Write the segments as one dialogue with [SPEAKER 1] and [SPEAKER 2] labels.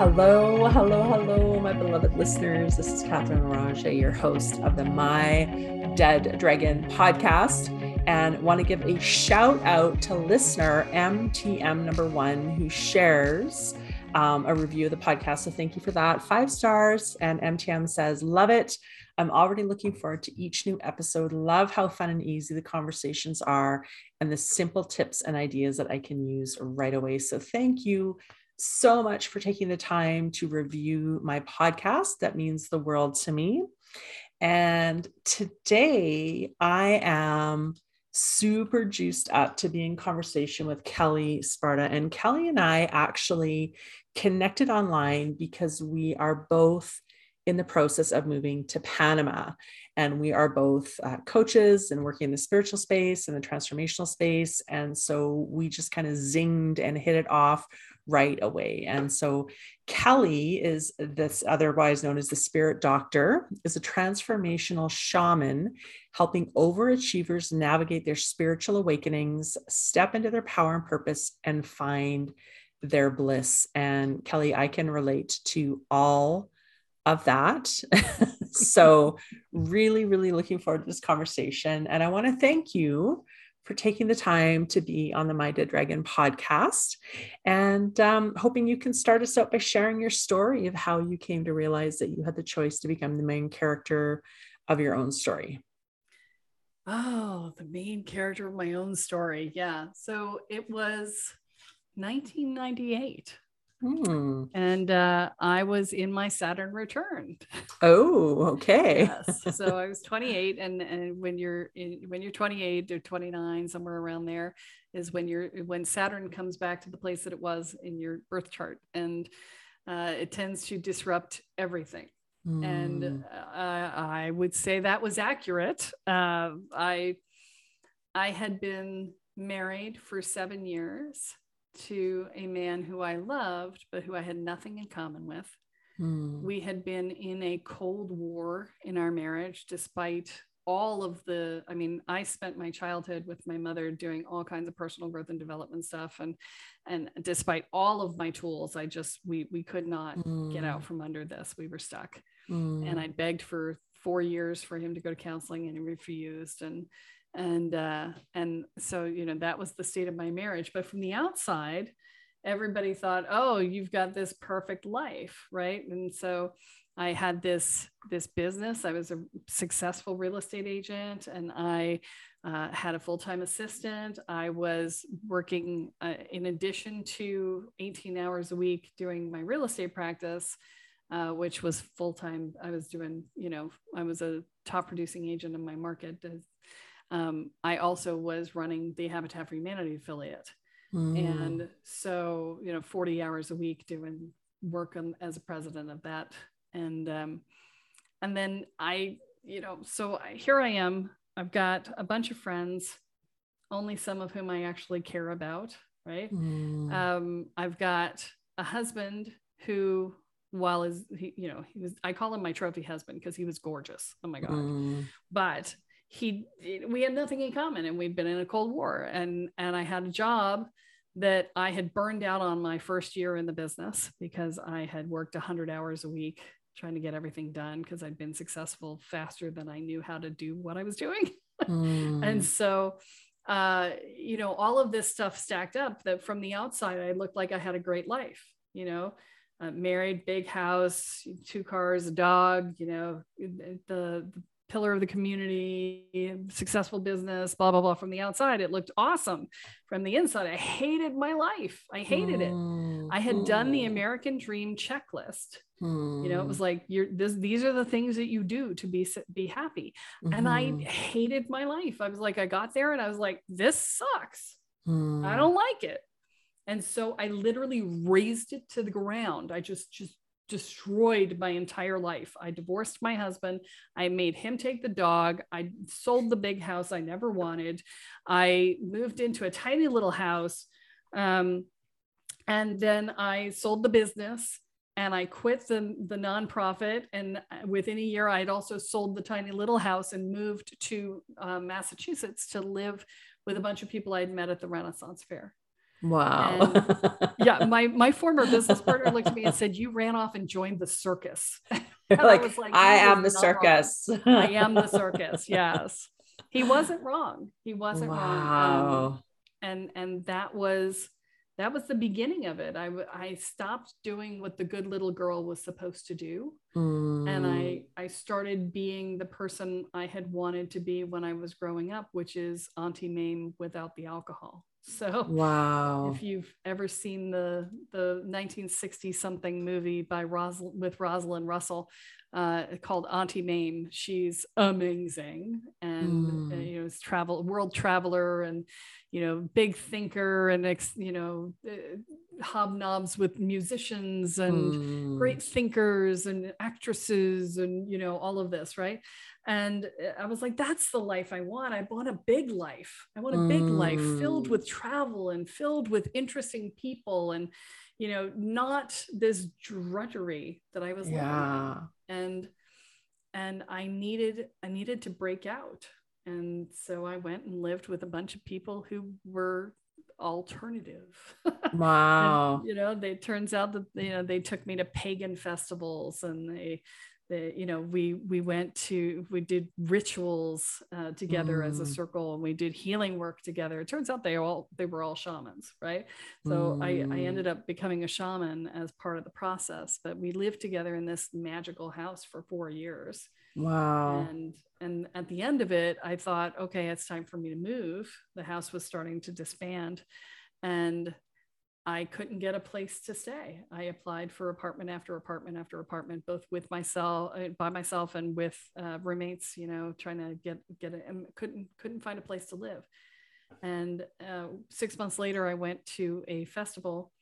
[SPEAKER 1] Hello, hello, hello, my beloved listeners. This is Catherine Morange, your host of the My Dead Dragon podcast, and want to give a shout out to listener MTM number one who shares um, a review of the podcast. So thank you for that. Five stars. And MTM says, Love it. I'm already looking forward to each new episode. Love how fun and easy the conversations are and the simple tips and ideas that I can use right away. So thank you so much for taking the time to review my podcast. That means the world to me. And today I am super juiced up to be in conversation with Kelly Sparta. And Kelly and I actually connected online because we are both in the process of moving to Panama. And we are both uh, coaches and working in the spiritual space and the transformational space. And so we just kind of zinged and hit it off right away. And so Kelly is this otherwise known as the spirit doctor, is a transformational shaman helping overachievers navigate their spiritual awakenings, step into their power and purpose, and find their bliss. And Kelly, I can relate to all of that. so, really, really looking forward to this conversation. And I want to thank you for taking the time to be on the My Dead Dragon podcast and um, hoping you can start us out by sharing your story of how you came to realize that you had the choice to become the main character of your own story.
[SPEAKER 2] Oh, the main character of my own story. Yeah. So it was 1998. Hmm. And uh, I was in my Saturn return.
[SPEAKER 1] Oh, okay.
[SPEAKER 2] yes. So I was 28, and, and when you're in, when you're 28 or 29, somewhere around there, is when you're when Saturn comes back to the place that it was in your birth chart, and uh, it tends to disrupt everything. Mm. And uh, I would say that was accurate. Uh, I I had been married for seven years to a man who I loved, but who I had nothing in common with. Mm. We had been in a cold war in our marriage, despite all of the i mean i spent my childhood with my mother doing all kinds of personal growth and development stuff and and despite all of my tools i just we we could not mm. get out hmm. from under this we were stuck mm. and i begged for four years for him to go to counseling and he refused and and uh, and so you know that was the state of my marriage. But from the outside everybody thought oh you've got this perfect life right? And so i had this this business. I was a successful real estate agent and i uh, had a full-time assistant. I was working uh, in addition to 18 hours a week doing my real estate practice uh, which was full-time. I was doing you know i was a top producing agent in my market um, I also was running the Habitat for Humanity affiliate. Mm. And so, you know, 40 hours a week doing work on, as a president of that. And, um, and then I, you know, so I, here I am. I've got a bunch of friends, only some of whom I actually care about. Right. Mm. Um, I've got a husband who while is he you know he was i call him my trophy husband because he was gorgeous oh my god mm. but he we had nothing in common and we'd been in a cold war and and i had a job that i had burned out on my first year in the business because i had worked 100 hours a week trying to get everything done because i'd been successful faster than i knew how to do what i was doing mm. and so uh, you know all of this stuff stacked up that from the outside i looked like i had a great life you know uh, married big house two cars a dog you know the, the pillar of the community, successful business, blah, blah, blah. From the outside, it looked awesome. From the inside, I hated my life. I hated it. I had done the mm. American dream checklist. You know, it was mm. like you're this, these are the things that you do to be be happy. Mm-hmm. And I mm-hmm. hated my life. I was like, I got there and I was like, this sucks. I don't like it. And so I literally razed it to the ground. I just just destroyed my entire life. I divorced my husband. I made him take the dog. I sold the big house I never wanted. I moved into a tiny little house. Um, and then I sold the business and I quit the, the nonprofit. And within a year, I had also sold the tiny little house and moved to uh, Massachusetts to live with a bunch of people I'd met at the Renaissance Fair.
[SPEAKER 1] Wow.
[SPEAKER 2] yeah, my my former business partner looked at me and said, "You ran off and joined the circus."
[SPEAKER 1] like, I, like, I am the circus.
[SPEAKER 2] I am the circus. Yes, he wasn't wrong. He wasn't wow. wrong. Um, and and that was that was the beginning of it. I, I stopped doing what the good little girl was supposed to do. Mm. And I. I started being the person I had wanted to be when I was growing up, which is Auntie Mame without the alcohol. So
[SPEAKER 1] wow.
[SPEAKER 2] If you've ever seen the the 1960 something movie by Rosal with Rosalind Russell uh, called Auntie Mame, she's amazing and mm. you know, travel world traveler and you know, big thinker and ex, you know, uh, hobnobs with musicians and mm. great thinkers and actresses and you know all of this, right? And uh, I was like, that's the life I want. I want a big life. I want a big mm. life filled with travel and filled with interesting people and, you know, not this drudgery that I was
[SPEAKER 1] yeah.
[SPEAKER 2] And and I needed I needed to break out. And so I went and lived with a bunch of people who were alternative.
[SPEAKER 1] Wow.
[SPEAKER 2] and, you know, they turns out that you know they took me to pagan festivals and they the, you know we we went to we did rituals uh, together mm. as a mm. circle and we did healing work together it turns out they all they were all shamans right so mm. I, I ended mm. up becoming a shaman as part of the process but we lived together in this magical house for four years
[SPEAKER 1] wow
[SPEAKER 2] and and at the end of it i thought okay it's time for me to move the house was starting to disband and I couldn't get a place to stay. I applied for apartment after apartment after apartment, both with myself, uh, by myself, and with uh, roommates. You know, trying to get get it, and couldn't couldn't find a place to live. And uh, six months later, I went to a festival.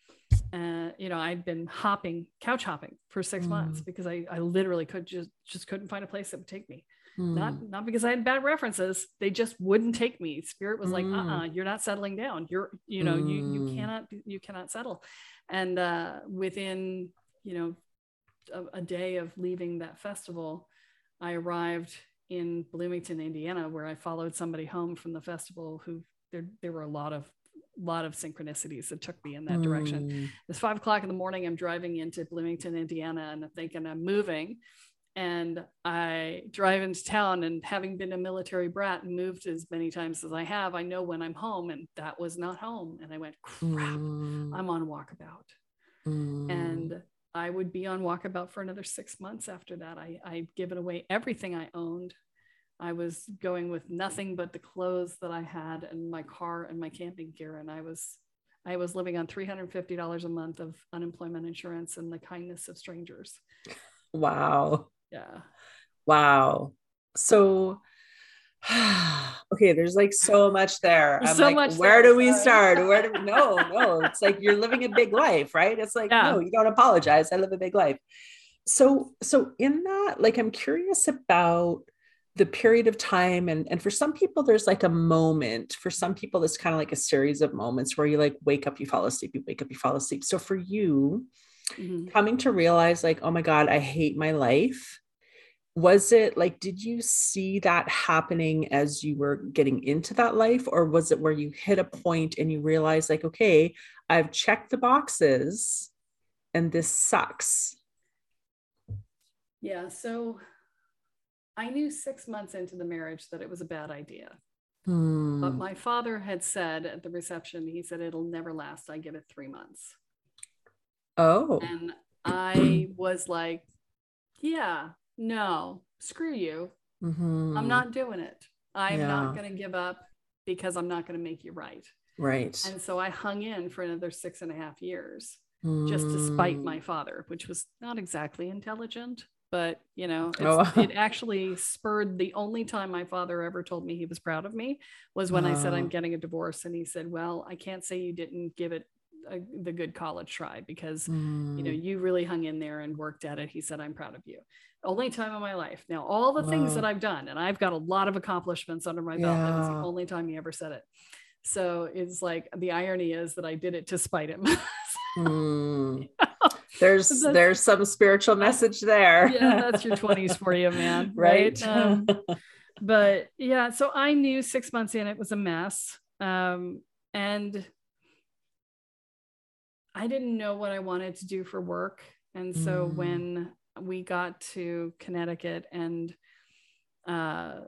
[SPEAKER 2] Uh, you know, I'd been hopping, couch hopping for six mm. months because I, I literally could just just couldn't find a place that would take me. Not hmm. not because I had bad references. They just wouldn't take me. Spirit was mm. like, uh-uh, you're not settling down. You're, you know, mm. you you hmm. cannot you cannot settle. And uh, within, you know, a, a day of leaving that festival, I arrived in Bloomington, Indiana, where I followed somebody home from the festival who there there were a lot of lot of synchronicities that took me in that mm. direction. It's five o'clock in the morning. I'm driving into Bloomington, Indiana, and I'm thinking I'm moving and I drive into town and having been a military brat and moved as many times as I have, I know when I'm home and that was not home. And I went, crap, mm. I'm on walkabout. Mm. And I would be on walkabout for another six months after that. I, I'd given away everything I owned. I was going with nothing but the clothes that I had and my car and my camping gear. And I was I was living on $350 a month of unemployment insurance and the kindness of strangers.
[SPEAKER 1] Wow
[SPEAKER 2] yeah.
[SPEAKER 1] Wow. So okay there's like so much there.
[SPEAKER 2] There's i'm so
[SPEAKER 1] like
[SPEAKER 2] much
[SPEAKER 1] where do we start? Where do no no it's like you're living a big life right? It's like yeah. no you don't apologize. I live a big life. So so in that like i'm curious about the period of time and and for some people there's like a moment. For some people it's kind of like a series of moments where you like wake up you fall asleep you wake up you fall asleep. So for you mm-hmm. coming to realize like oh my god i hate my life was it like did you see that happening as you were getting into that life? Or was it where you hit a point and you realized like okay i've checked the boxes and this sucks?
[SPEAKER 2] Yeah so i knew 6 months into the marriage that it was a bad idea.
[SPEAKER 1] Hmm.
[SPEAKER 2] but my father had said at the reception he said it'll never last. I give it 3 months.
[SPEAKER 1] Oh.
[SPEAKER 2] And I was like, yeah, no, screw you.
[SPEAKER 1] Mm-hmm.
[SPEAKER 2] I'm not doing it. I'm yeah. not going to give up because I'm not going to make you right.
[SPEAKER 1] Right.
[SPEAKER 2] And so I hung in for another six and a half years mm. just to spite my father, which was not exactly intelligent, but you know, oh. it actually spurred the only time my father ever told me he was proud of me was when I said I'm getting a divorce. And he said, Well, I can't say you didn't give it a, the good college try because mm. you know mm. you really hung in there and worked at it he said i'm proud of you only time of my life now all the things that i've done and i've got a lot of accomplishments under my belt yeah. that was the only time he ever said it so it's like the irony is that i did it to spite him
[SPEAKER 1] mm. there's there's some spiritual message there
[SPEAKER 2] yeah that's your 20s for you man right, right? Um, but yeah so i knew six months in it was a mess um, and I didn't know what I wanted to do for work. And so
[SPEAKER 1] Mm.
[SPEAKER 2] when we got to Connecticut and uh,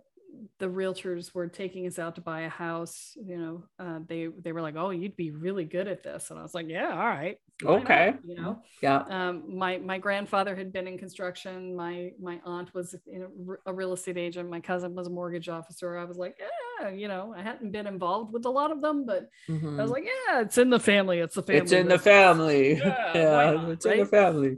[SPEAKER 2] the realtors were taking us out to buy a house, you know, uh, they they were like, "Oh, you'd be really good at this," and I was like, "Yeah, all right, why not?"
[SPEAKER 1] Okay.
[SPEAKER 2] you know."
[SPEAKER 1] Yeah.
[SPEAKER 2] Um, my my grandfather had been in construction. My my aunt was in a, a real estate agent. My cousin was a mortgage officer. I was like, yeah, you know, I hadn't been involved with a lot of them, but I was
[SPEAKER 1] Mhm.
[SPEAKER 2] like, yeah, it's in the family. It's the family.
[SPEAKER 1] it's in the family.
[SPEAKER 2] Yeah,
[SPEAKER 1] Yeah,
[SPEAKER 2] not,
[SPEAKER 1] it's in the family.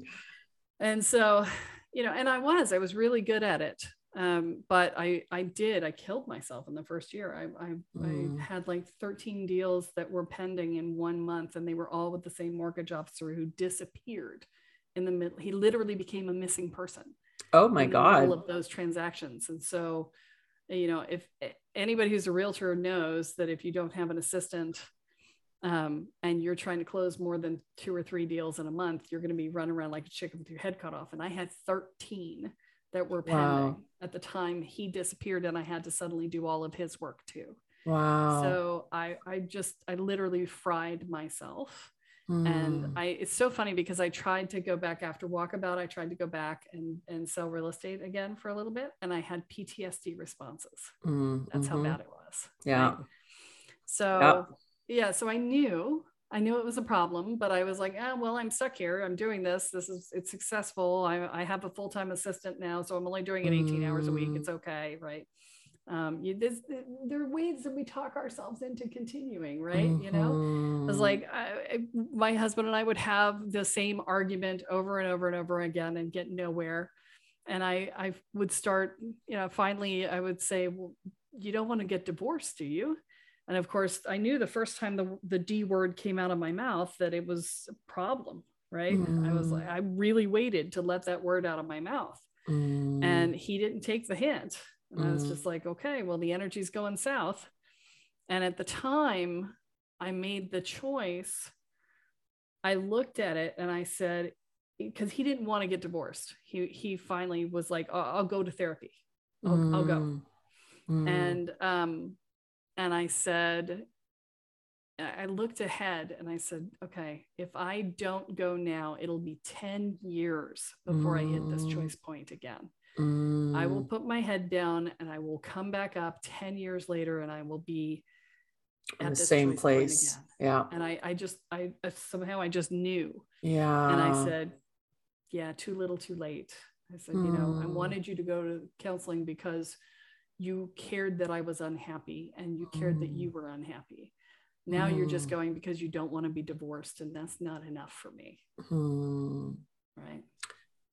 [SPEAKER 2] And so you know and i was i was really good at it. Um, but i i did i killed myself in the first year. I I,
[SPEAKER 1] Mm.
[SPEAKER 2] I had like 13 deals that were pending in one month and they were all with the same mortgage officer who disappeared in the middle he literally became a missing person
[SPEAKER 1] Oh my
[SPEAKER 2] the middle of those transactions. And so you know if anybody who's a realtor knows that if you don't have an assistant um, and you're trying to close more than two or three deals in a month you're going to be running around like a chicken with your head cut off and i had 13 that were pending
[SPEAKER 1] Wow.
[SPEAKER 2] at the time he disappeared and i had to suddenly do all of his work too
[SPEAKER 1] Wow.
[SPEAKER 2] so i i just i literally fried myself
[SPEAKER 1] Mm.
[SPEAKER 2] and I it's so funny because I tried to go back after walkabout. I tried to go back and and sell real estate again for a little bit, and I had PTSD responses.
[SPEAKER 1] Mm,
[SPEAKER 2] That's
[SPEAKER 1] mhm.
[SPEAKER 2] how bad it was.
[SPEAKER 1] Yeah.
[SPEAKER 2] right? So yeah, so I knew I knew it was a problem, but I was like, ah, well, I'm stuck here. I'm doing this. This is it's successful. I, I have a full time assistant now, so I'm only doing it 18 hours a week.
[SPEAKER 1] Mm.
[SPEAKER 2] It's okay, right? Um, you, there's, there are ways that we talk ourselves into continuing, right? You know, it was
[SPEAKER 1] Mhm.
[SPEAKER 2] like I, I- my husband and I would have the same argument over and over and over again and get nowhere. And I, I would start, you know, finally I would say, well, you don't want to get divorced, do you? And of course, I knew the first time the, the D word came out of my mouth that it was a problem, right? I was
[SPEAKER 1] Mm.
[SPEAKER 2] like, I really waited to let that word out of my mouth.
[SPEAKER 1] Mm.
[SPEAKER 2] And he didn't take the hint. And I was
[SPEAKER 1] Mm.
[SPEAKER 2] just like, okay, well, the energy's going south. And at the time, I made the choice. I looked at it and I said, because he didn't want to get divorced. He he finally was like, "Oh, I'll go to therapy. I'll, I'll go.
[SPEAKER 1] Mm. Mm.
[SPEAKER 2] And um, and I said, I looked ahead and I said, okay, if I don't go now, it'll be 10 years before I hit this
[SPEAKER 1] Mm.
[SPEAKER 2] choice point again. I will
[SPEAKER 1] Mm.
[SPEAKER 2] put my head down and I will come back up 10 years later and I will be
[SPEAKER 1] in
[SPEAKER 2] at
[SPEAKER 1] the same place. Yeah.
[SPEAKER 2] And I, I just, I I- somehow I just knew.
[SPEAKER 1] Yeah.
[SPEAKER 2] And I said, yeah, too little, too late. I said, you know, I
[SPEAKER 1] Mm.
[SPEAKER 2] wanted you to go to counseling because you cared that I was unhappy and you cared that you were unhappy. Now you're just
[SPEAKER 1] Mm.
[SPEAKER 2] going because you don't want to be divorced and that's not enough for me.
[SPEAKER 1] Mm.
[SPEAKER 2] Right.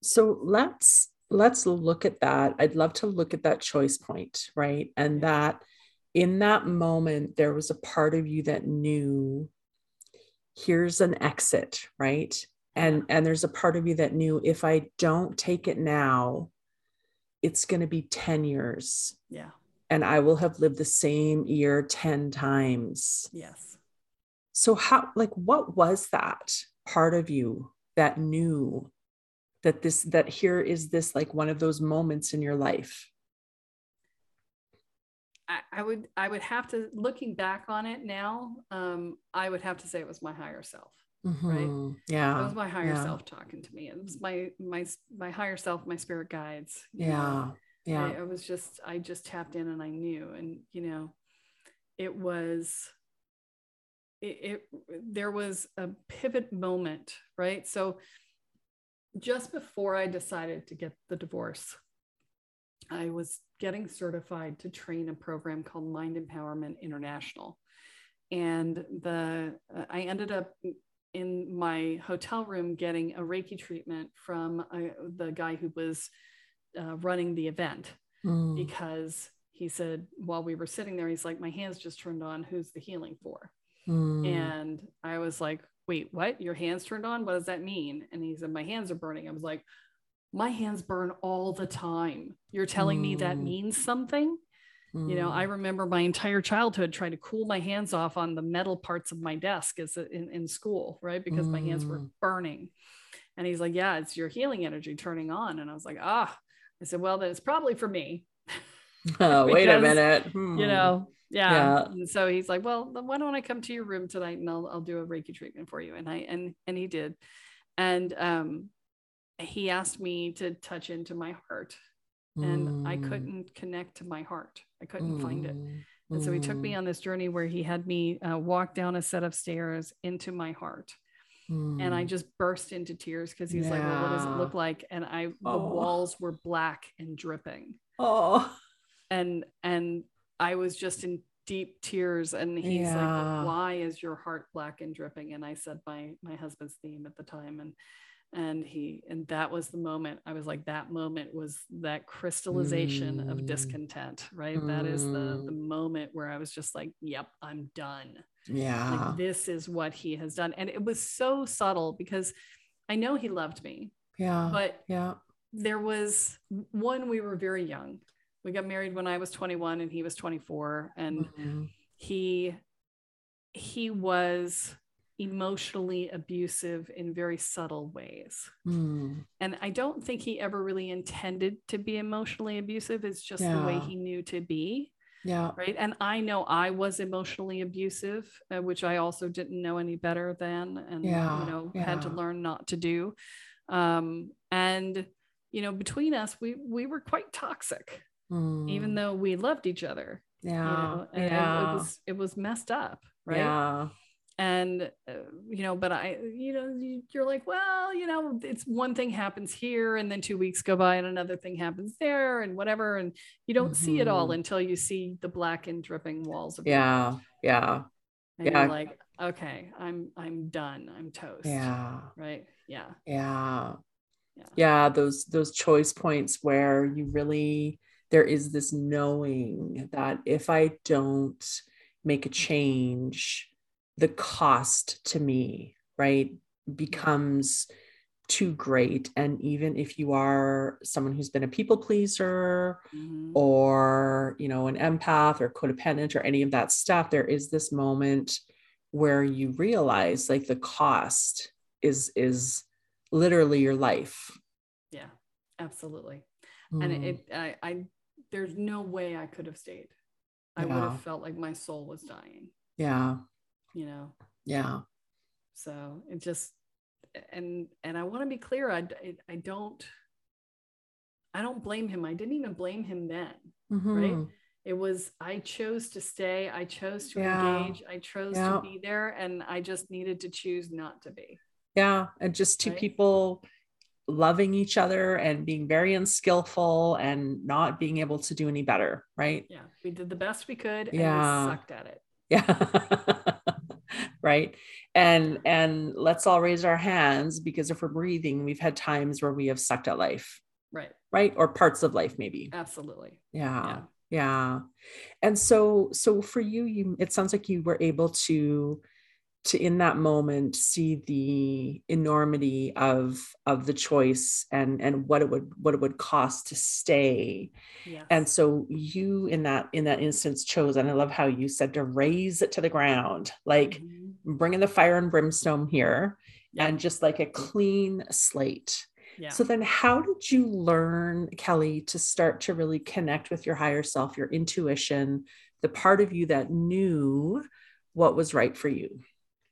[SPEAKER 1] so let's let's look at that i'd love to look at that choice point right and that in that moment there was a part of you that knew here's an exit right and and there's a part of you that knew if i don't take it now it's going to be 10 years
[SPEAKER 2] Yeah.
[SPEAKER 1] and i will have lived the same year 10 times
[SPEAKER 2] Yes.
[SPEAKER 1] so how like what was that part of you that knew that this that here is this like one of those moments in your life
[SPEAKER 2] I, I would I would have to looking back on it now, um, I would have to say it was my higher self.
[SPEAKER 1] Mhm. yeah
[SPEAKER 2] It was my higher
[SPEAKER 1] yeah,
[SPEAKER 2] self talking to me. It was my my my higher self, my spirit guides.
[SPEAKER 1] yeah
[SPEAKER 2] know.
[SPEAKER 1] yeah
[SPEAKER 2] I, I was just I just tapped in and I knew. And you know, it was it, it there was a pivot moment, right? So just before I decided to get the divorce, I was getting certified to train a program called Mind Empowerment International. And the uh, I ended up in my hotel room getting a Reiki treatment from uh, the guy who was uh, running the event
[SPEAKER 1] Mm,
[SPEAKER 2] because he said while we were sitting there, he's like, my hands just turned on. Who's the healing for?
[SPEAKER 1] mm,
[SPEAKER 2] And I was like, wait, what? Your hands turned on? What does that mean? And he said, my hands are burning. I was like, my hands burn all the time. You're telling me that
[SPEAKER 1] Mm.
[SPEAKER 2] means something? You know, I
[SPEAKER 1] mm,
[SPEAKER 2] remember my entire childhood trying to cool my hands off on the metal parts of my desk as a, in, in school, right? Because my hands were
[SPEAKER 1] Mm.
[SPEAKER 2] burning. And he's like, yeah, it's your healing energy turning on. And I was like, ah, I said, well, then it's probably for me.
[SPEAKER 1] Oh, wait a
[SPEAKER 2] Because,
[SPEAKER 1] minute.
[SPEAKER 2] you
[SPEAKER 1] Hmm.
[SPEAKER 2] know yeah.
[SPEAKER 1] Yeah.
[SPEAKER 2] and so he's like well then why don't i come to your room tonight and i'll, I'll do a reiki treatment for you and i and and he did and um he asked me to touch into my heart and i
[SPEAKER 1] Mm.
[SPEAKER 2] couldn't connect to my heart i couldn't find it
[SPEAKER 1] Mm.
[SPEAKER 2] and so he took me
[SPEAKER 1] Mm.
[SPEAKER 2] on this journey where he had me uh, walk down a set of stairs into my heart and i
[SPEAKER 1] Mm.
[SPEAKER 2] just burst into tears because he's was like well what does it look like and i the
[SPEAKER 1] Oh.
[SPEAKER 2] walls were black and dripping
[SPEAKER 1] oh
[SPEAKER 2] and and I was just in deep tears and he's like
[SPEAKER 1] Yeah.
[SPEAKER 2] "Well, why is your heart black and dripping and I said my my husband's name at the time and and he and that was the moment I was like that moment was that crystallization of
[SPEAKER 1] Mm.
[SPEAKER 2] discontent right? That is the the moment where I was just like yep I'm done.
[SPEAKER 1] Yeah.
[SPEAKER 2] like this is what he has done and it was so subtle because I know he loved me
[SPEAKER 1] yeah
[SPEAKER 2] but
[SPEAKER 1] yeah.
[SPEAKER 2] there was one we were very young. We got married when i was 21 and he was 24 and
[SPEAKER 1] Mm.
[SPEAKER 2] he he was emotionally abusive in very subtle ways.
[SPEAKER 1] Mm.
[SPEAKER 2] and i don't think he ever really intended to be emotionally abusive. It's just the way he knew to be
[SPEAKER 1] yeah.
[SPEAKER 2] right? And i know i was emotionally abusive uh, which i also didn't know any better than and
[SPEAKER 1] Yeah,
[SPEAKER 2] you know had to learn not to do. Um and you know between us we we were quite toxic even
[SPEAKER 1] Mm.
[SPEAKER 2] though we loved each other
[SPEAKER 1] yeah.
[SPEAKER 2] you know and it-
[SPEAKER 1] yeah.
[SPEAKER 2] it, was it was messed up right?
[SPEAKER 1] Yeah
[SPEAKER 2] and uh, you know but i you know you- you're like well you know it's one thing happens here and then two weeks go by and another thing happens there and whatever. And you don't see it all
[SPEAKER 1] Mhm.
[SPEAKER 2] until you see the black and dripping walls of
[SPEAKER 1] yeah yeah.
[SPEAKER 2] And
[SPEAKER 1] yeah.
[SPEAKER 2] you're like okay i'm i'm done. I'm toast.
[SPEAKER 1] Yeah.
[SPEAKER 2] Right? Yeah.
[SPEAKER 1] Yeah.
[SPEAKER 2] Yeah.
[SPEAKER 1] yeah those those choice points where you really there is this knowing that if i don't make a change the cost to me right becomes too great. And even if you are someone who's been a people pleaser
[SPEAKER 2] Mhm.
[SPEAKER 1] or you know an empath or codependent or any of that stuff there is this moment where you realize like the cost is is literally your life.
[SPEAKER 2] Yeah absolutely. And it,
[SPEAKER 1] Mm,
[SPEAKER 2] it I, I there's no way i could have stayed. I would have felt like my soul was dying.
[SPEAKER 1] Yeah
[SPEAKER 2] you know
[SPEAKER 1] yeah
[SPEAKER 2] so it just and and i want to be clear I, I don't i don't blame him i didn't even blame him then
[SPEAKER 1] Mhm.
[SPEAKER 2] it was i chose to stay i chose to
[SPEAKER 1] Yeah.
[SPEAKER 2] engage i chose
[SPEAKER 1] Yeah.
[SPEAKER 2] to be there and i just needed to choose not to be
[SPEAKER 1] yeah and just two
[SPEAKER 2] Right?
[SPEAKER 1] people loving each other and being very unskillful and not being able to do any better right
[SPEAKER 2] yeah we did the best we could and
[SPEAKER 1] Yeah.
[SPEAKER 2] we sucked at it
[SPEAKER 1] yeah right? And and let's all raise our hands because if we're breathing we've had times where we have sucked at life.
[SPEAKER 2] Right.
[SPEAKER 1] Right? Or parts of life maybe.
[SPEAKER 2] Absolutely.
[SPEAKER 1] Yeah.
[SPEAKER 2] Yeah.
[SPEAKER 1] Yeah. And so so for you you it sounds like you were able to to in that moment see the enormity of of the choice and and what it would what it would cost to stay.
[SPEAKER 2] Yes.
[SPEAKER 1] and so you in that in that instance chose and i love how you said to raze it to the ground. Like
[SPEAKER 2] Mhm.
[SPEAKER 1] Bringing the fire and brimstone here
[SPEAKER 2] Yep.
[SPEAKER 1] and just like a clean slate
[SPEAKER 2] yeah
[SPEAKER 1] so then how did you learn kelly to start to really connect with your higher self your intuition the part of you that knew what was right for you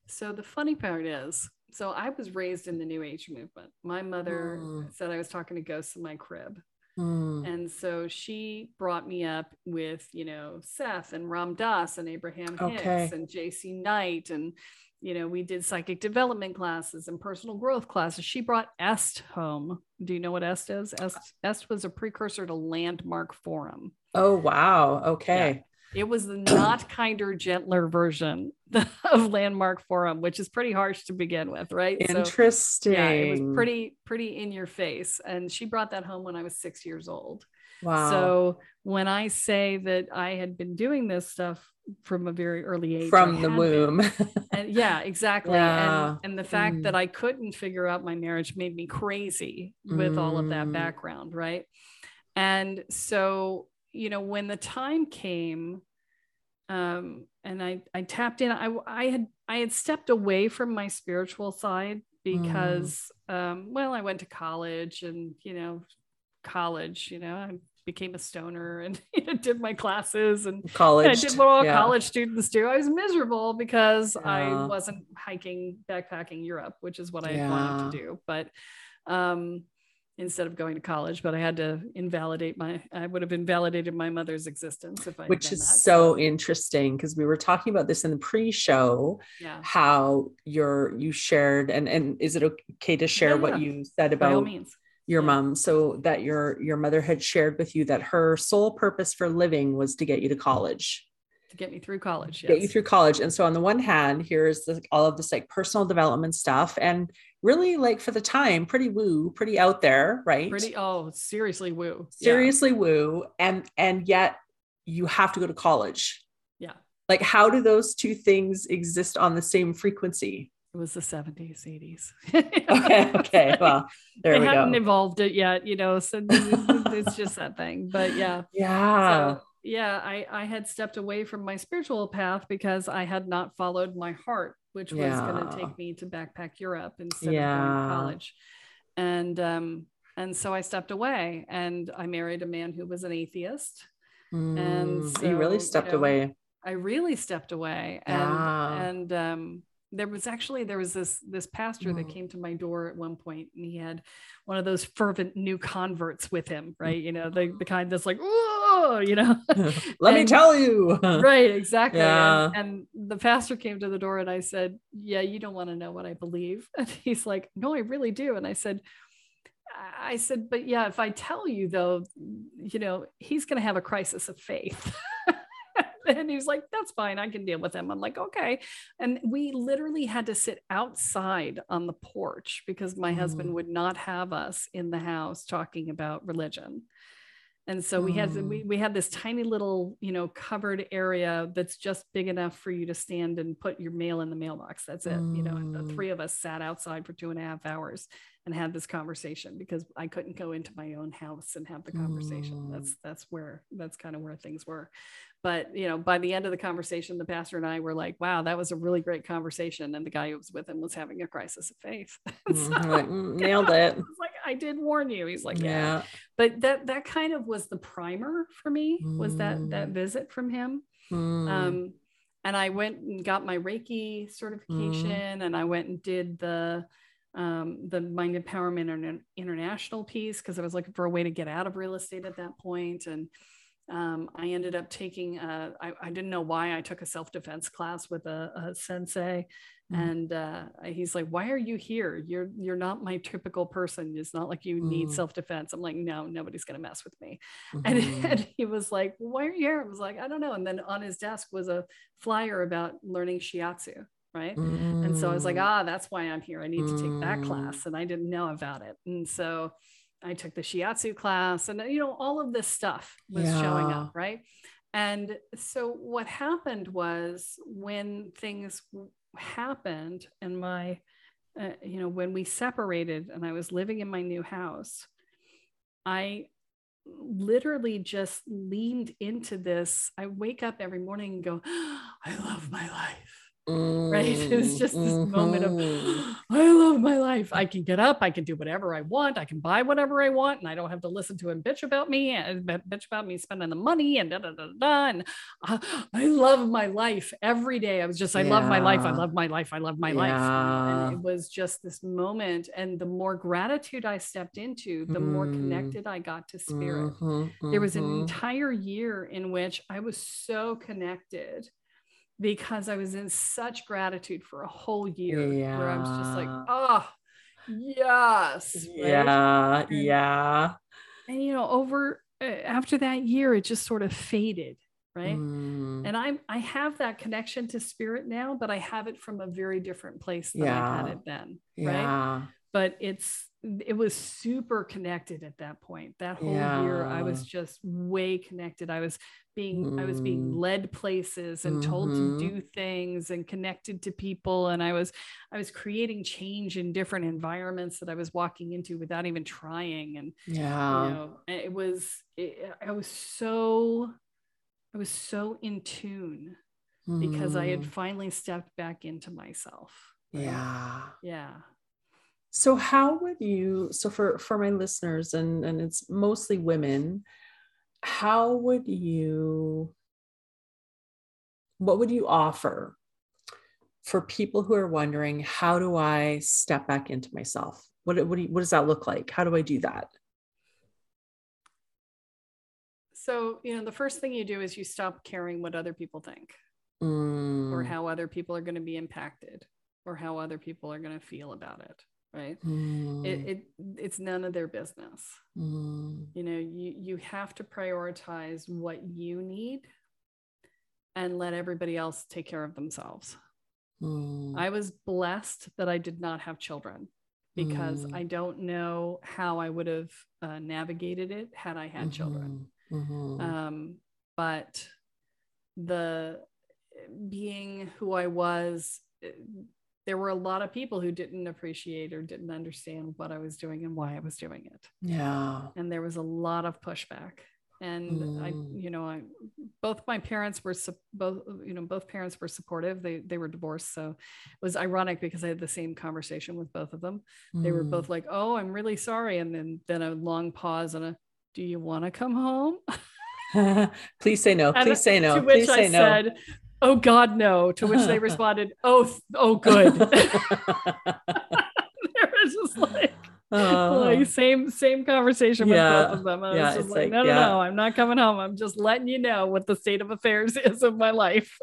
[SPEAKER 2] So the funny part is, so I was raised in the New Age movement. My mother
[SPEAKER 1] Mm.
[SPEAKER 2] said I was talking to ghosts in my crib.
[SPEAKER 1] Mm,
[SPEAKER 2] And so she brought me up with, you know, Seth and Ram Dass and Abraham Hicks
[SPEAKER 1] Okay.
[SPEAKER 2] and JZ Knight. And, you know, we did psychic development classes and personal growth classes. She brought EST home. Do you know what EST is? EST, EST was a precursor to Landmark Forum.
[SPEAKER 1] oh wow okay
[SPEAKER 2] It was the not kinder, gentler version of Landmark Forum, which is pretty harsh to begin with, right? So,
[SPEAKER 1] interesting
[SPEAKER 2] yeah, it was pretty, pretty in your face. And she brought that home when I was six years old.
[SPEAKER 1] wow
[SPEAKER 2] So when I say that I had been doing this stuff from a very early age,
[SPEAKER 1] from the womb
[SPEAKER 2] And yeah, exactly.
[SPEAKER 1] Yeah.
[SPEAKER 2] And and the fact
[SPEAKER 1] Mm.
[SPEAKER 2] that I couldn't figure out my marriage made me crazy with all of that
[SPEAKER 1] Mm.
[SPEAKER 2] background, right? And so, you know, when the time came, um, and I I tapped in, I I had I had stepped away from my spiritual side because um, well, I went to college and you know, college, you know, I became a stoner and you know, did my classes and
[SPEAKER 1] college.
[SPEAKER 2] I did what all yeah. college students do. I was miserable because yeah. I wasn't hiking, backpacking Europe, which is what I yeah. wanted to do. But um, instead of going to college, but I had to invalidate my, I would have invalidated my mother's existence if I,
[SPEAKER 1] which is that. so interesting because we were talking about this in the pre-show,
[SPEAKER 2] yeah.
[SPEAKER 1] how you're, you shared, and, and is it okay to share yeah, what you said about your yeah. mom? So that your, your mother had shared with you that her sole purpose for living was to get you to college
[SPEAKER 2] to get me through college
[SPEAKER 1] yes. get you through college. And so on the one hand here's the, all of this like personal development stuff and really like for the time pretty woo pretty out there right?
[SPEAKER 2] Pretty oh seriously woo.
[SPEAKER 1] Seriously yeah. woo. And and yet you have to go to college.
[SPEAKER 2] Yeah.
[SPEAKER 1] Like how do those two things exist on the same frequency?
[SPEAKER 2] It was the 70s 80s
[SPEAKER 1] okay okay well there we go.
[SPEAKER 2] they
[SPEAKER 1] we
[SPEAKER 2] hadn't
[SPEAKER 1] go
[SPEAKER 2] evolved it yet you know so it's just that thing but yeah.
[SPEAKER 1] Yeah.
[SPEAKER 2] So, yeah I, I had stepped away from my spiritual path because i had not followed my heart which was going to take me to backpack Europe instead yeah. of going to college. And um, and so I stepped away and I married a man who was an atheist.
[SPEAKER 1] Mm, and so, you really stepped you know, away.
[SPEAKER 2] I really stepped away. And yeah. and um, there was actually there was this this pastor mm. that came to my door at one point and he had one of those fervent new converts with him right you know the, the kind that's like oh you know
[SPEAKER 1] let and, me tell you
[SPEAKER 2] right exactly yeah. and, and, the pastor came to the door and i said yeah you don't want to know what i believe and he's like no i really do and i said i said but yeah if i tell you though you know he's going to have a crisis of faith and he's like, that's fine. I can deal with him. I'm like, okay. And we literally had to sit outside on the porch because my mm. husband would not have us in the house talking about religion. And so we had we, mm. we had this tiny little, you know, covered area that's just big enough for you to stand and put your mail in the mailbox. That's it. You know, and the mm. three of us sat outside for two and a half hours and had this conversation because I couldn't go into my own house and have the conversation. Mm. That's that's where that's kind of where things were. But you know, by the end of the conversation, the pastor and I were like, "Wow, that was a really great conversation." And the guy who was with him was having a crisis of faith. so,
[SPEAKER 1] mm, nailed it.
[SPEAKER 2] I did warn you. He's like, yeah. yeah. But that that kind of was the primer for me. Was that that mm. visit from him?
[SPEAKER 1] Mm.
[SPEAKER 2] Um, and I went and got my Reiki certification, mm. and I went and did the um, the Mind Empowerment International piece because I was looking for a way to get out of real estate at that point. And um, I ended up taking, a, I, I didn't know why I took a self defense class with a, a sensei. Mm-hmm. And uh, he's like, "Why are you here? You're you're not my typical person. It's not like you need mm-hmm. self defense." I'm like, "No, nobody's gonna mess with me." Mm-hmm. And, and he was like, "Why are you here?" I was like, "I don't know." And then on his desk was a flyer about learning shiatsu right mm. and so i was like mm. ah that's why i'm here i need to take that mm. class and i didn't know about it and so i took the shiatsu class and you know all of this stuff was yeah. showing up right and so what happened was when things happened and my uh, you know when we separated and i was living in my new house i literally just leaned into this. I wake up every morning and go i love my life right it was just this mm-hmm. moment of mm-hmm. i love my life i can get up i can do whatever i want i can buy whatever i want and i don't have to listen to him bitch about me and bitch about me spending the money and da da da da and uh, i love my life every day i was just i yeah. love my life i love my life i love my yeah. life and it was just this moment and the more gratitude i stepped into the mm. more connected i got to spirit mm-hmm. there was an mm-hmm. entire year in which i was so connected because I was in such gratitude for a whole year yeah. where I was just like, oh, yes.
[SPEAKER 1] Yeah. And, yeah.
[SPEAKER 2] And, you know, over uh, after that year, it just sort of faded. Right.
[SPEAKER 1] Mm.
[SPEAKER 2] And I'm, I have that connection to spirit now, but I have it from a very different place than yeah. I had it then.
[SPEAKER 1] Yeah.
[SPEAKER 2] Right. But it's, it was super connected at that point that whole yeah. year i was just way connected i was being mm. i was being mm. led places and mm-hmm. told to mm-hmm. do things and connected to people and i was i was creating change in different environments that i was walking into without even trying and
[SPEAKER 1] yeah
[SPEAKER 2] you know it was it, i was so i was so in tune mm. because i had mm. finally stepped back into myself
[SPEAKER 1] yeah
[SPEAKER 2] yeah
[SPEAKER 1] so how would you so for for my listeners and and it's mostly women how would you what would you offer for people who are wondering how do i step back into myself? What, what, do you, what does that look like? How do i do that?
[SPEAKER 2] So you know the first thing you do is you stop caring what other people think
[SPEAKER 1] Mm,
[SPEAKER 2] or how other people are going to be impacted or how other people are going to feel about it right?
[SPEAKER 1] Mm,
[SPEAKER 2] it, it it's none of their business.
[SPEAKER 1] Mm,
[SPEAKER 2] you know you you have to prioritize what you need and let everybody else take care of themselves.
[SPEAKER 1] Mm,
[SPEAKER 2] i was blessed that i did not have children because
[SPEAKER 1] Mm.
[SPEAKER 2] i don't know how i would have uh, navigated it had i had children.
[SPEAKER 1] Mhm, mhm,
[SPEAKER 2] um, but the being who I was, eh, there were a lot of people who didn't appreciate or didn't understand what I was doing and why I was doing it.
[SPEAKER 1] yeah
[SPEAKER 2] And there was a lot of pushback. And I,
[SPEAKER 1] Mm.
[SPEAKER 2] you know, I both my parents were sup- both, you know, both parents were supportive. They they were divorced, so it was ironic because I had the same conversation with both of them. They were
[SPEAKER 1] Mm.
[SPEAKER 2] both like, "Oh, I'm really sorry," and then then a long pause and a, "Do you want to come home?"
[SPEAKER 1] please say no
[SPEAKER 2] And
[SPEAKER 1] please say no
[SPEAKER 2] To which
[SPEAKER 1] please
[SPEAKER 2] I
[SPEAKER 1] say no
[SPEAKER 2] said, "Oh God, no." To which they responded, "Oh, oh, good." there was just like,
[SPEAKER 1] Uh,
[SPEAKER 2] like same same conversation with
[SPEAKER 1] Yeah.
[SPEAKER 2] both of them. I
[SPEAKER 1] Yeah,
[SPEAKER 2] was just like,
[SPEAKER 1] like,
[SPEAKER 2] no, no,
[SPEAKER 1] yeah.
[SPEAKER 2] no, I'm not coming home. I'm just letting you know what the state of affairs is of my life.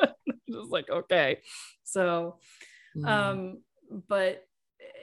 [SPEAKER 2] just like, okay. So,
[SPEAKER 1] mm,
[SPEAKER 2] um, but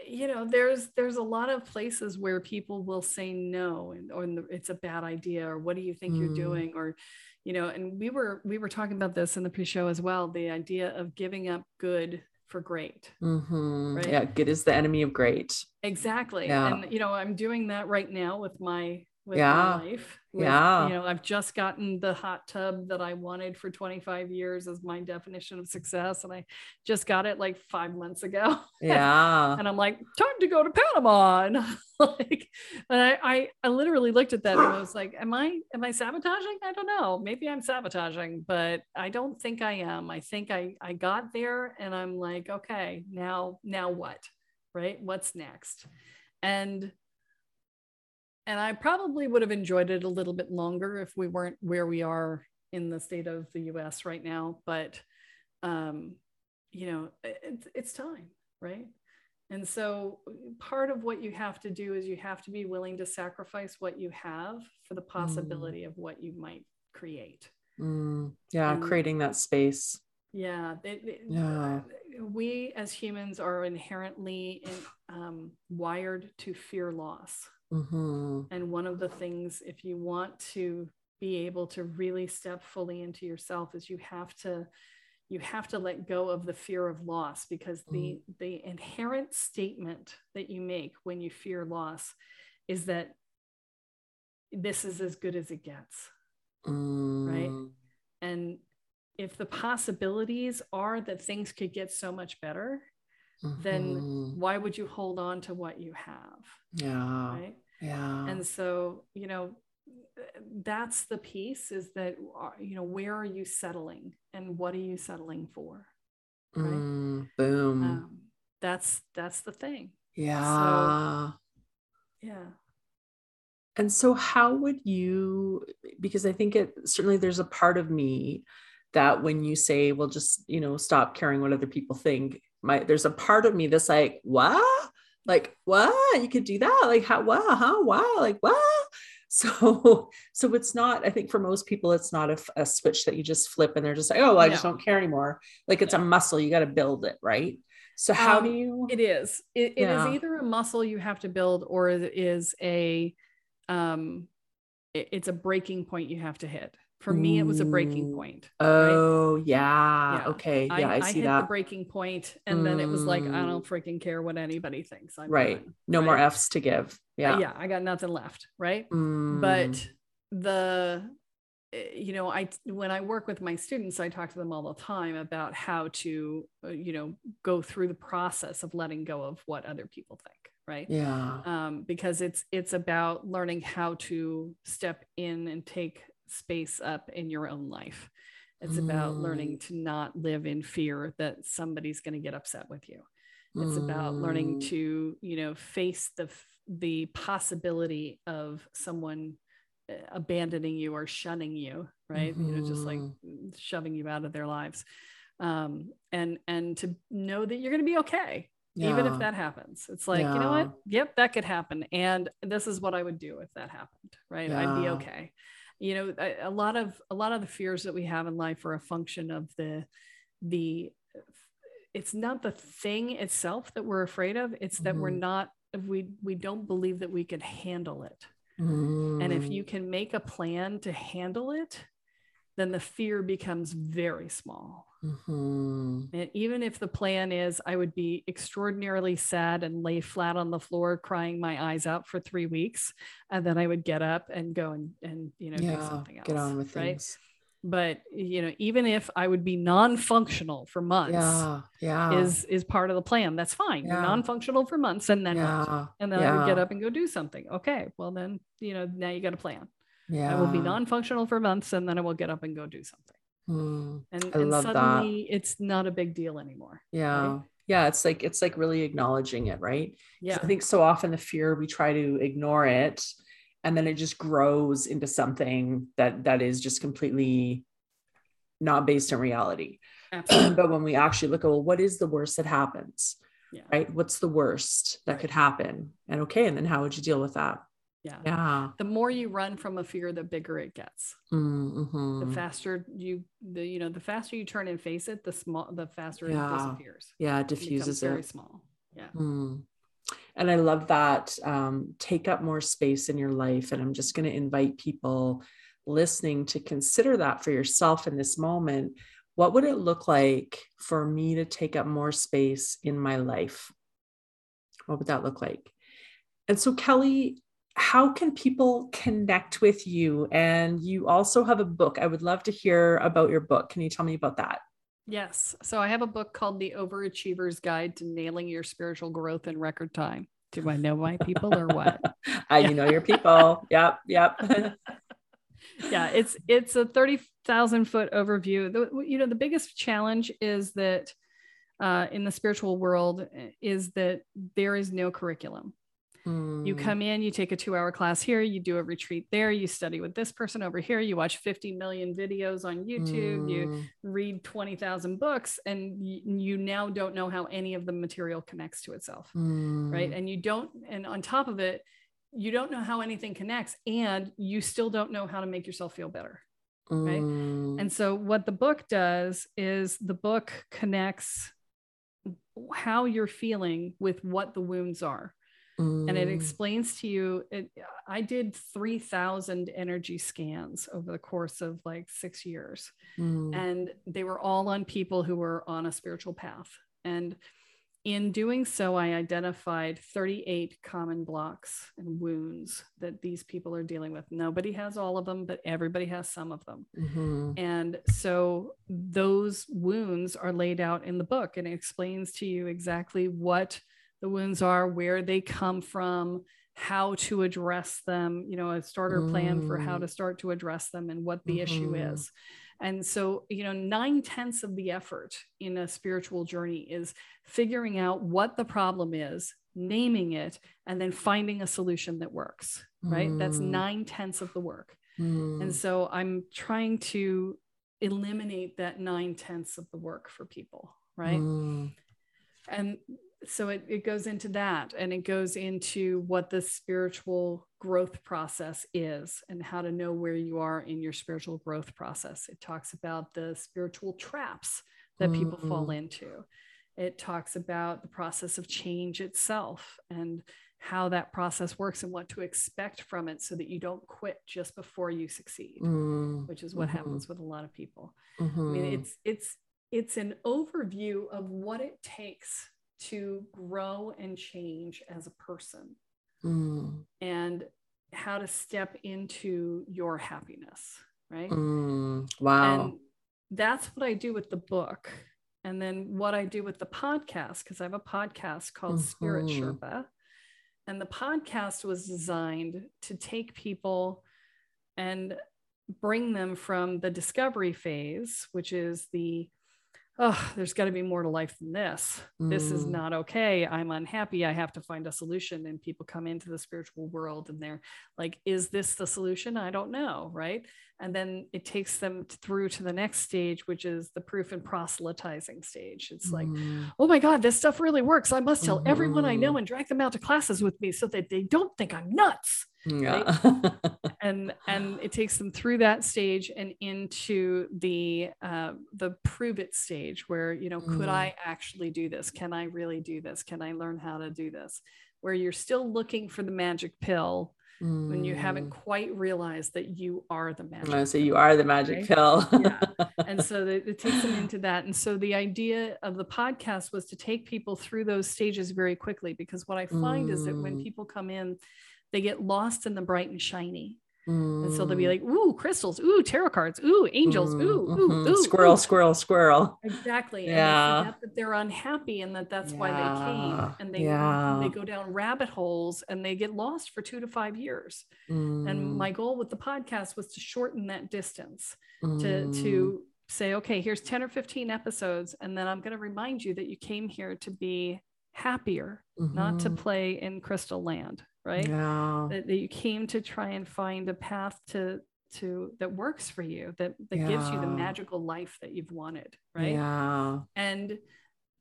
[SPEAKER 2] you know, there's there's a lot of places where people will say no and or it's a bad idea or what do you think you're
[SPEAKER 1] Mm.
[SPEAKER 2] doing or you know and we were we were talking about this in the pre-show as well the idea of giving up good for great
[SPEAKER 1] mhm.
[SPEAKER 2] right?
[SPEAKER 1] yeah good is the enemy of great
[SPEAKER 2] Exactly.
[SPEAKER 1] Yeah.
[SPEAKER 2] And you know, I'm doing that right now with my with
[SPEAKER 1] Yeah.
[SPEAKER 2] my life. With,
[SPEAKER 1] Yeah.
[SPEAKER 2] You know, I've just gotten the hot tub that I wanted for 25 years as my definition of success. And I just got it like five months ago.
[SPEAKER 1] yeah
[SPEAKER 2] and I'm like, time to go to Panama. And like, and I, I I literally looked at that and I was like, am I am I sabotaging? I don't know. Maybe I'm sabotaging, but I don't think I am. I think I I got there and I'm like, okay, now now what? Right? What's next? And and I probably would have enjoyed it a little bit longer if we weren't where we are in the state of the US right now, but um you know, it's it's time, right? And so part of what you have to do is you have to be willing to sacrifice what you have for the possibility of what you might create.
[SPEAKER 1] Mm, yeah
[SPEAKER 2] And-
[SPEAKER 1] creating that space
[SPEAKER 2] Yeah, it- it-
[SPEAKER 1] Yeah.
[SPEAKER 2] we as humans are inherently in, um, wired to fear loss.
[SPEAKER 1] Mhm.
[SPEAKER 2] And one of the things, if you want to be able to really step fully into yourself, is you have to you have to let go of the fear of loss because the the inherent statement that you make when you fear loss is that this is as good as it gets.
[SPEAKER 1] Mm,
[SPEAKER 2] and if the possibilities are that things could get so much better then
[SPEAKER 1] mhm.
[SPEAKER 2] why would you hold on to what you have?
[SPEAKER 1] Yeah.
[SPEAKER 2] Right
[SPEAKER 1] yeah
[SPEAKER 2] and so you know that's the piece is that uh, you know where are you settling and what are you settling for right?
[SPEAKER 1] Mm, boom
[SPEAKER 2] um, that's that's the thing
[SPEAKER 1] yeah
[SPEAKER 2] yeah
[SPEAKER 1] And so, how would you? Because I think it certainly there's a part of me that when you say, well, just, you know, stop caring what other people think, my there's a part of me that's like, what? Like, what? You could do that? Like, how, wow, huh? Wow, like, wow So, so it's not, I think for most people, it's not a switch that you just flip and they're just like, oh, I just don't care anymore. Like, it's a muscle, you got to build it, right? So, how
[SPEAKER 2] Um,
[SPEAKER 1] do you?
[SPEAKER 2] it is it, it is
[SPEAKER 1] Yeah.
[SPEAKER 2] either a muscle you have to build or it is a um it- it's a breaking point you have to hit for me it was a breaking point
[SPEAKER 1] oh, yeah.
[SPEAKER 2] Yeah.
[SPEAKER 1] Okay. Yeah, I,
[SPEAKER 2] I
[SPEAKER 1] see
[SPEAKER 2] hit
[SPEAKER 1] that.
[SPEAKER 2] the breaking point and then it was like i
[SPEAKER 1] Mm.
[SPEAKER 2] don't freaking care what anybody thinks I'm
[SPEAKER 1] right
[SPEAKER 2] done,
[SPEAKER 1] no more f's to give yeah
[SPEAKER 2] yeah i got nothing left right
[SPEAKER 1] Mm,
[SPEAKER 2] but the eh, you know i when i work with my students i talk to them all the time about how to uh, you know go through the process of letting go of what other people think right
[SPEAKER 1] yeah
[SPEAKER 2] um, because it's it's about learning how to step in and take space up in your own life. It's about learning to not live in fear that somebody's going to get upset with you. It's about learning
[SPEAKER 1] Mm,
[SPEAKER 2] to you know face the the possibility of someone abandoning you or shunning you right? Mm-hmm. you know just like
[SPEAKER 1] Mm-hmm.
[SPEAKER 2] shoving you out of their lives. Um and and to know that you're going to be okay even if that happens. It's like you know what? Yep that could happen. And this is what i would do if that happened right? I'd be okay you know a, a lot of a lot of the fears that we have in life are a function of the the it's not the thing itself that we're afraid of it's that we're
[SPEAKER 1] Mhm.
[SPEAKER 2] not we we don't believe that we could handle it and if
[SPEAKER 1] Mm.
[SPEAKER 2] you can make a plan to handle it then the fear becomes very small
[SPEAKER 1] Mhm.
[SPEAKER 2] and even if the plan is I would be extraordinarily sad and lay flat on the floor crying my eyes out for three weeks, and then I would get up and go and, and you know do something else.
[SPEAKER 1] get on with
[SPEAKER 2] right?
[SPEAKER 1] things.
[SPEAKER 2] But you know, even if I would be non-functional for months,
[SPEAKER 1] Yeah, yeah,
[SPEAKER 2] is is part of the plan. That's fine. You're
[SPEAKER 1] Yeah.
[SPEAKER 2] non-functional for months, and then
[SPEAKER 1] yeah,
[SPEAKER 2] and then I would get up and go do something. Okay, well then you know now you got a plan.
[SPEAKER 1] yeah.
[SPEAKER 2] I will be non-functional for months, and then I will get up and go do something.
[SPEAKER 1] Mm,
[SPEAKER 2] And,
[SPEAKER 1] I
[SPEAKER 2] and
[SPEAKER 1] love that.
[SPEAKER 2] suddenly it's not a big deal anymore.
[SPEAKER 1] yeah, yeah. It's like it's like really acknowledging it, Right.
[SPEAKER 2] Yeah.
[SPEAKER 1] I think so often the fear we try to ignore it, and then it just grows into something that that is just completely not based in reality.
[SPEAKER 2] Absolutely.
[SPEAKER 1] but when we actually look at well, what is the worst that happens?
[SPEAKER 2] Yeah.
[SPEAKER 1] Right? What's the worst that could happen? And okay, and then how would you deal with that?
[SPEAKER 2] Yeah.
[SPEAKER 1] Yeah.
[SPEAKER 2] The more you run from a fear, the bigger it gets.
[SPEAKER 1] Mm-hmm.
[SPEAKER 2] The faster you, the you know, the faster you turn and face it, the small, the faster it disappears.
[SPEAKER 1] Yeah, it
[SPEAKER 2] It becomes very
[SPEAKER 1] it.
[SPEAKER 2] small. Yeah.
[SPEAKER 1] Mm. And I love that. Um, take up more space in your life. And I'm just going to invite people listening to consider that for yourself in this moment. What would it look like for me to take up more space in my life? What would that look like? And so, Kelle, how can people connect with you? And you also have a book. I would love to hear about your book. Can you tell me about that?
[SPEAKER 2] Yes. So I have a book called The Overachiever's Guide to Nailing Your Spiritual Growth in Record Time. Do I know my people or what?
[SPEAKER 1] Uh, you know your people. Yep. Yep.
[SPEAKER 2] yeah it's it's a 30,000 foot overview the, you know the biggest challenge is that uh, in the spiritual world uh, is that there is no curriculum you
[SPEAKER 1] Mm,
[SPEAKER 2] come in you take a two hour class here you do a retreat there you study with this person over here you watch 50 million videos on youtube you
[SPEAKER 1] mm,
[SPEAKER 2] read 20,000 books and y- you now don't know how any of the material connects to itself right?
[SPEAKER 1] Mm,
[SPEAKER 2] and you don't and on top of it you don't know how anything connects and you still don't know how to make yourself feel better right?
[SPEAKER 1] mm,
[SPEAKER 2] and so what the book does is the book connects how you're feeling with what the wounds are and it
[SPEAKER 1] mm,
[SPEAKER 2] explains to you it, i did 3000 energy scans over the course of like 6 years.
[SPEAKER 1] Mm,
[SPEAKER 2] and they were all on people who were on a spiritual path. And in doing so i identified 38 common blocks and wounds that these people are dealing with. Nobody has all of them but everybody has some of them.
[SPEAKER 1] Mhm,
[SPEAKER 2] and so those wounds are laid out in the book and it explains to you exactly what the wounds are where they come from how to address them you know a starter plan for how
[SPEAKER 1] Mm.
[SPEAKER 2] to start to address them and what the issue
[SPEAKER 1] Mhm.
[SPEAKER 2] is and so, you know, nine tenths of the effort in a spiritual journey is figuring out what the problem is, naming it, and then finding a solution that works, right? That's
[SPEAKER 1] Mm.
[SPEAKER 2] nine tenths of the work.
[SPEAKER 1] mm,
[SPEAKER 2] And so I'm trying to eliminate that nine tenths of the work for people, right?
[SPEAKER 1] mm,
[SPEAKER 2] and so it, it goes into that and it goes into what the spiritual growth process is and how to know where you are in your spiritual growth process. It talks about the spiritual traps that people fall
[SPEAKER 1] Mm.
[SPEAKER 2] into. It talks about the process of change itself and how that process works and what to expect from it so that you don't quit just before you succeed
[SPEAKER 1] mm,
[SPEAKER 2] which is what
[SPEAKER 1] mhm,
[SPEAKER 2] happens with a lot of people. I mean,
[SPEAKER 1] mhm,
[SPEAKER 2] it's it's it's an overview of what it takes to grow and change as a person
[SPEAKER 1] mm,
[SPEAKER 2] and how to step into your happiness, right?
[SPEAKER 1] mm. Wow.
[SPEAKER 2] And that's what I do with the book. And then what I do with the podcast, because I have a podcast called Spirit
[SPEAKER 1] Mhm.
[SPEAKER 2] Sherpa. And the podcast was designed to take people and bring them from the discovery phase, which is the oh, there's got to be more to life than this. This is
[SPEAKER 1] Mm.
[SPEAKER 2] not okay. I'm unhappy. I have to find a solution. And people come into the spiritual world and they're like, is this the solution? I don't know. Right. And then it takes them through to the next stage, which is the proof and proselytizing stage. It's like,
[SPEAKER 1] Mm.
[SPEAKER 2] oh my God, this stuff really works. I must tell everyone I know
[SPEAKER 1] Mhm.
[SPEAKER 2] and drag them out to classes with me so that they don't think I'm nuts
[SPEAKER 1] yeah.
[SPEAKER 2] and and it takes them through that stage and into the uh, the prove it stage where you know could
[SPEAKER 1] Mm.
[SPEAKER 2] i actually do this can i really do this can i learn how to do this where you're still looking for the magic pill when you haven't
[SPEAKER 1] Mm.
[SPEAKER 2] quite realized that you are the magic
[SPEAKER 1] Oh, so you are the magic
[SPEAKER 2] right?
[SPEAKER 1] pill.
[SPEAKER 2] Yeah. and so that it takes them into that and so the idea of the podcast was to take people through those stages very quickly because what i find is that when
[SPEAKER 1] Mm.
[SPEAKER 2] people come in they get lost in the bright and shiny and so they'll
[SPEAKER 1] Mm.
[SPEAKER 2] be like, ooh, crystals, ooh, tarot cards, ooh, angels,
[SPEAKER 1] Mm,
[SPEAKER 2] ooh, ooh,
[SPEAKER 1] mhm.
[SPEAKER 2] ooh,
[SPEAKER 1] squirrel,
[SPEAKER 2] ooh.
[SPEAKER 1] squirrel, squirrel.
[SPEAKER 2] Exactly.
[SPEAKER 1] Yeah.
[SPEAKER 2] they that they're unhappy and that that's why they came. And they
[SPEAKER 1] yeah.
[SPEAKER 2] they go down rabbit holes and they get lost for two to five years.
[SPEAKER 1] Mm,
[SPEAKER 2] And my goal with the podcast was to shorten that distance, to
[SPEAKER 1] mm,
[SPEAKER 2] to say, okay, here's 10 or 15 episodes, and then I'm going to remind you that you came here to be happier, not to
[SPEAKER 1] mhm.
[SPEAKER 2] play in crystal land, right?
[SPEAKER 1] Yeah.
[SPEAKER 2] that, that you came to try and find a path to to that works for you that that gives you the magical life that you've wanted right
[SPEAKER 1] Yeah.
[SPEAKER 2] and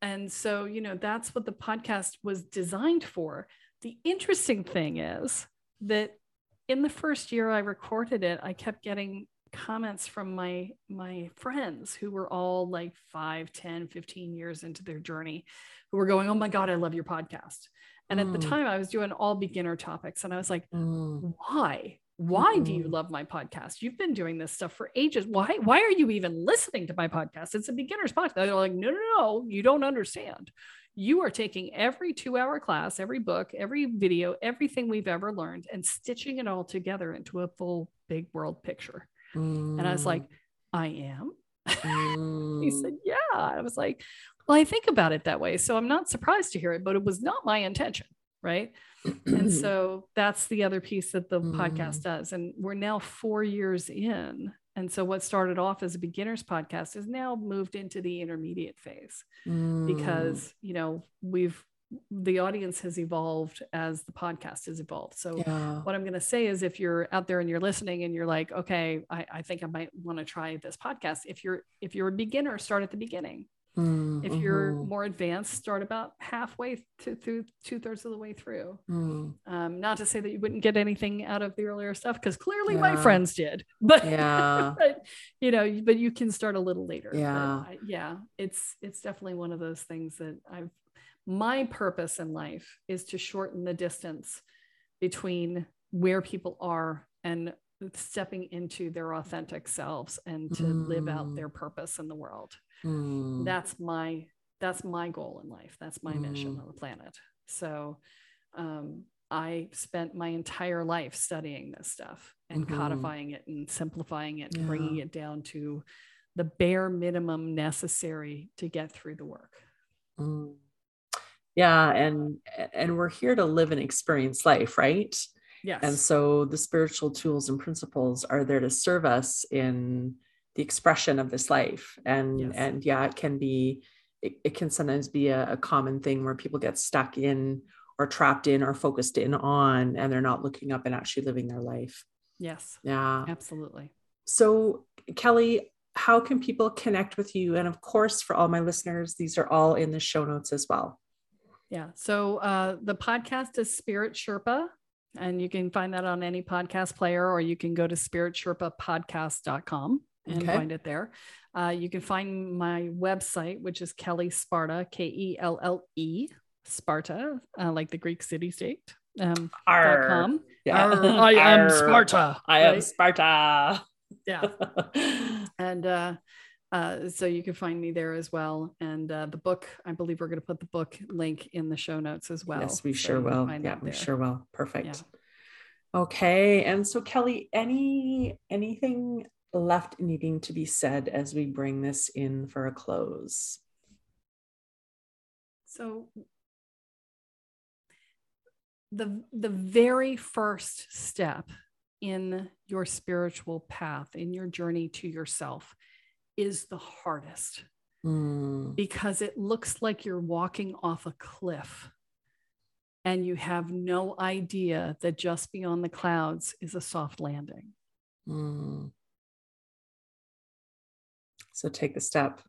[SPEAKER 2] and so you know that's what the podcast was designed for the interesting thing is that in the first year i recorded it i kept getting comments from my my friends who were all like 5 10 15 years into their journey who were going oh my god i love your podcast and at the
[SPEAKER 1] Mm.
[SPEAKER 2] time i was doing all beginner topics and i was like
[SPEAKER 1] Mm,
[SPEAKER 2] why? Why do you
[SPEAKER 1] Mhm.
[SPEAKER 2] love my podcast? You've been doing this stuff for ages. Why why are you even listening to my podcast? It's a beginner's podcast. They're like no no no you don't understand. You are taking every two hour class every book every video everything we've ever learned and stitching it all together into a full big world picture. And i was like i am
[SPEAKER 1] mm,
[SPEAKER 2] he said yeah. I was like well i think about it that way so i'm not surprised to hear it but it was not my intention right? And so that's the other piece that the
[SPEAKER 1] Mm.
[SPEAKER 2] podcast does and we're now four years in and so what started off as a beginners podcast is now moved into the intermediate phase
[SPEAKER 1] mm,
[SPEAKER 2] because you know we've the audience has evolved as the podcast has evolved. So
[SPEAKER 1] yeah.
[SPEAKER 2] what i'm going to say is if you're out there and you're listening and you're like okay i, I think i might want to try this podcast if you're if you're a beginner start at the beginning.
[SPEAKER 1] Mm,
[SPEAKER 2] if you're
[SPEAKER 1] mhm,
[SPEAKER 2] more advanced start about halfway to through two-thirds of the way through.
[SPEAKER 1] Mm,
[SPEAKER 2] um, not to say that you wouldn't get anything out of the earlier stuff because clearly my friends did but
[SPEAKER 1] yeah.
[SPEAKER 2] but you know but you can start a little later.
[SPEAKER 1] Yeah.
[SPEAKER 2] I- yeah it's it's definitely one of those things that i've my purpose in life is to shorten the distance between where people are and stepping into their authentic selves and to live out
[SPEAKER 1] Mm.
[SPEAKER 2] their purpose in the world
[SPEAKER 1] Mm,
[SPEAKER 2] that's my that's my goal in life that's my mission
[SPEAKER 1] Mm.
[SPEAKER 2] on the planet so um, i spent my entire life studying this stuff and
[SPEAKER 1] Mhm.
[SPEAKER 2] codifying it and simplifying it and bringing it down to the bare minimum necessary to get through the work
[SPEAKER 1] mm. Yeah, and and we're here to live and experience life, right?
[SPEAKER 2] yes
[SPEAKER 1] And so the spiritual tools and principles are there to serve us in the expression of this life. And
[SPEAKER 2] Yes.
[SPEAKER 1] and yeah, it can be it, it can sometimes be a, a common thing where people get stuck in or trapped in or focused in on and they're not looking up and actually living their life.
[SPEAKER 2] yes
[SPEAKER 1] Yeah.
[SPEAKER 2] absolutely
[SPEAKER 1] So Kelle, how can people connect with you? And of course, for all my listeners, these are all in the show notes as well.
[SPEAKER 2] Yeah. So uh, the podcast is Spirit Sherpa, and you can find that on any podcast player, or you can go to spiritsherpapodcast.com and
[SPEAKER 1] Okay.
[SPEAKER 2] find it there. Uh, you can find my website, which is Kelle Sparta, K E L L E, Sparta, uh, like the Greek city state. Um, dot
[SPEAKER 1] Arr.
[SPEAKER 2] com.
[SPEAKER 1] Yeah.
[SPEAKER 2] Arr, I am Sparta.
[SPEAKER 1] I am? Sparta.
[SPEAKER 2] Yeah. and uh, uh, so you can find me there as well. And uh, the book, I believe we're going to put the book link in the show notes as well.
[SPEAKER 1] yes, we
[SPEAKER 2] So
[SPEAKER 1] sure will. Yeah, we sure will. Perfect. Okay. And so Kelle, any anything left needing to be said as we bring this in for a close?
[SPEAKER 2] So the the very first step in your spiritual path, in your journey to yourself, is the hardest.
[SPEAKER 1] Mm.
[SPEAKER 2] because it looks like you're walking off a cliff and you have no idea that just beyond the clouds is a soft landing.
[SPEAKER 1] Mm. So take the step,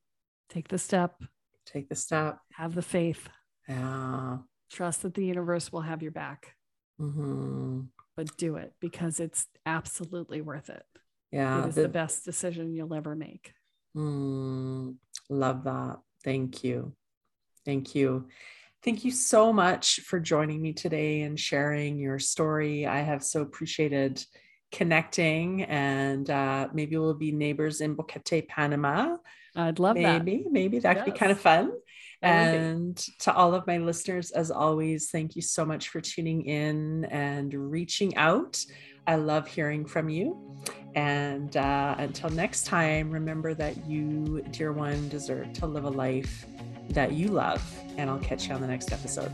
[SPEAKER 2] Take the step,
[SPEAKER 1] take the step.
[SPEAKER 2] have the faith,
[SPEAKER 1] Yeah.
[SPEAKER 2] trust that the universe will have your back,
[SPEAKER 1] hmm
[SPEAKER 2] but do it because it's absolutely worth it.
[SPEAKER 1] Yeah.
[SPEAKER 2] it is
[SPEAKER 1] the-
[SPEAKER 2] the best decision you'll ever make.
[SPEAKER 1] Mm, love that. Thank you. Thank you. Thank you so much for joining me today and sharing your story. I have so appreciated connecting, and uh, maybe we'll be neighbors in Boquete, Panama.
[SPEAKER 2] I'd love that.
[SPEAKER 1] maybe, maybe that could be kind of fun.
[SPEAKER 2] That.
[SPEAKER 1] And to all of my listeners, as always, thank you so much for tuning in and reaching out. I love hearing from you. And uh, until next time, remember that you, dear one, deserve to live a life that you love. And I'll catch you on the next episode.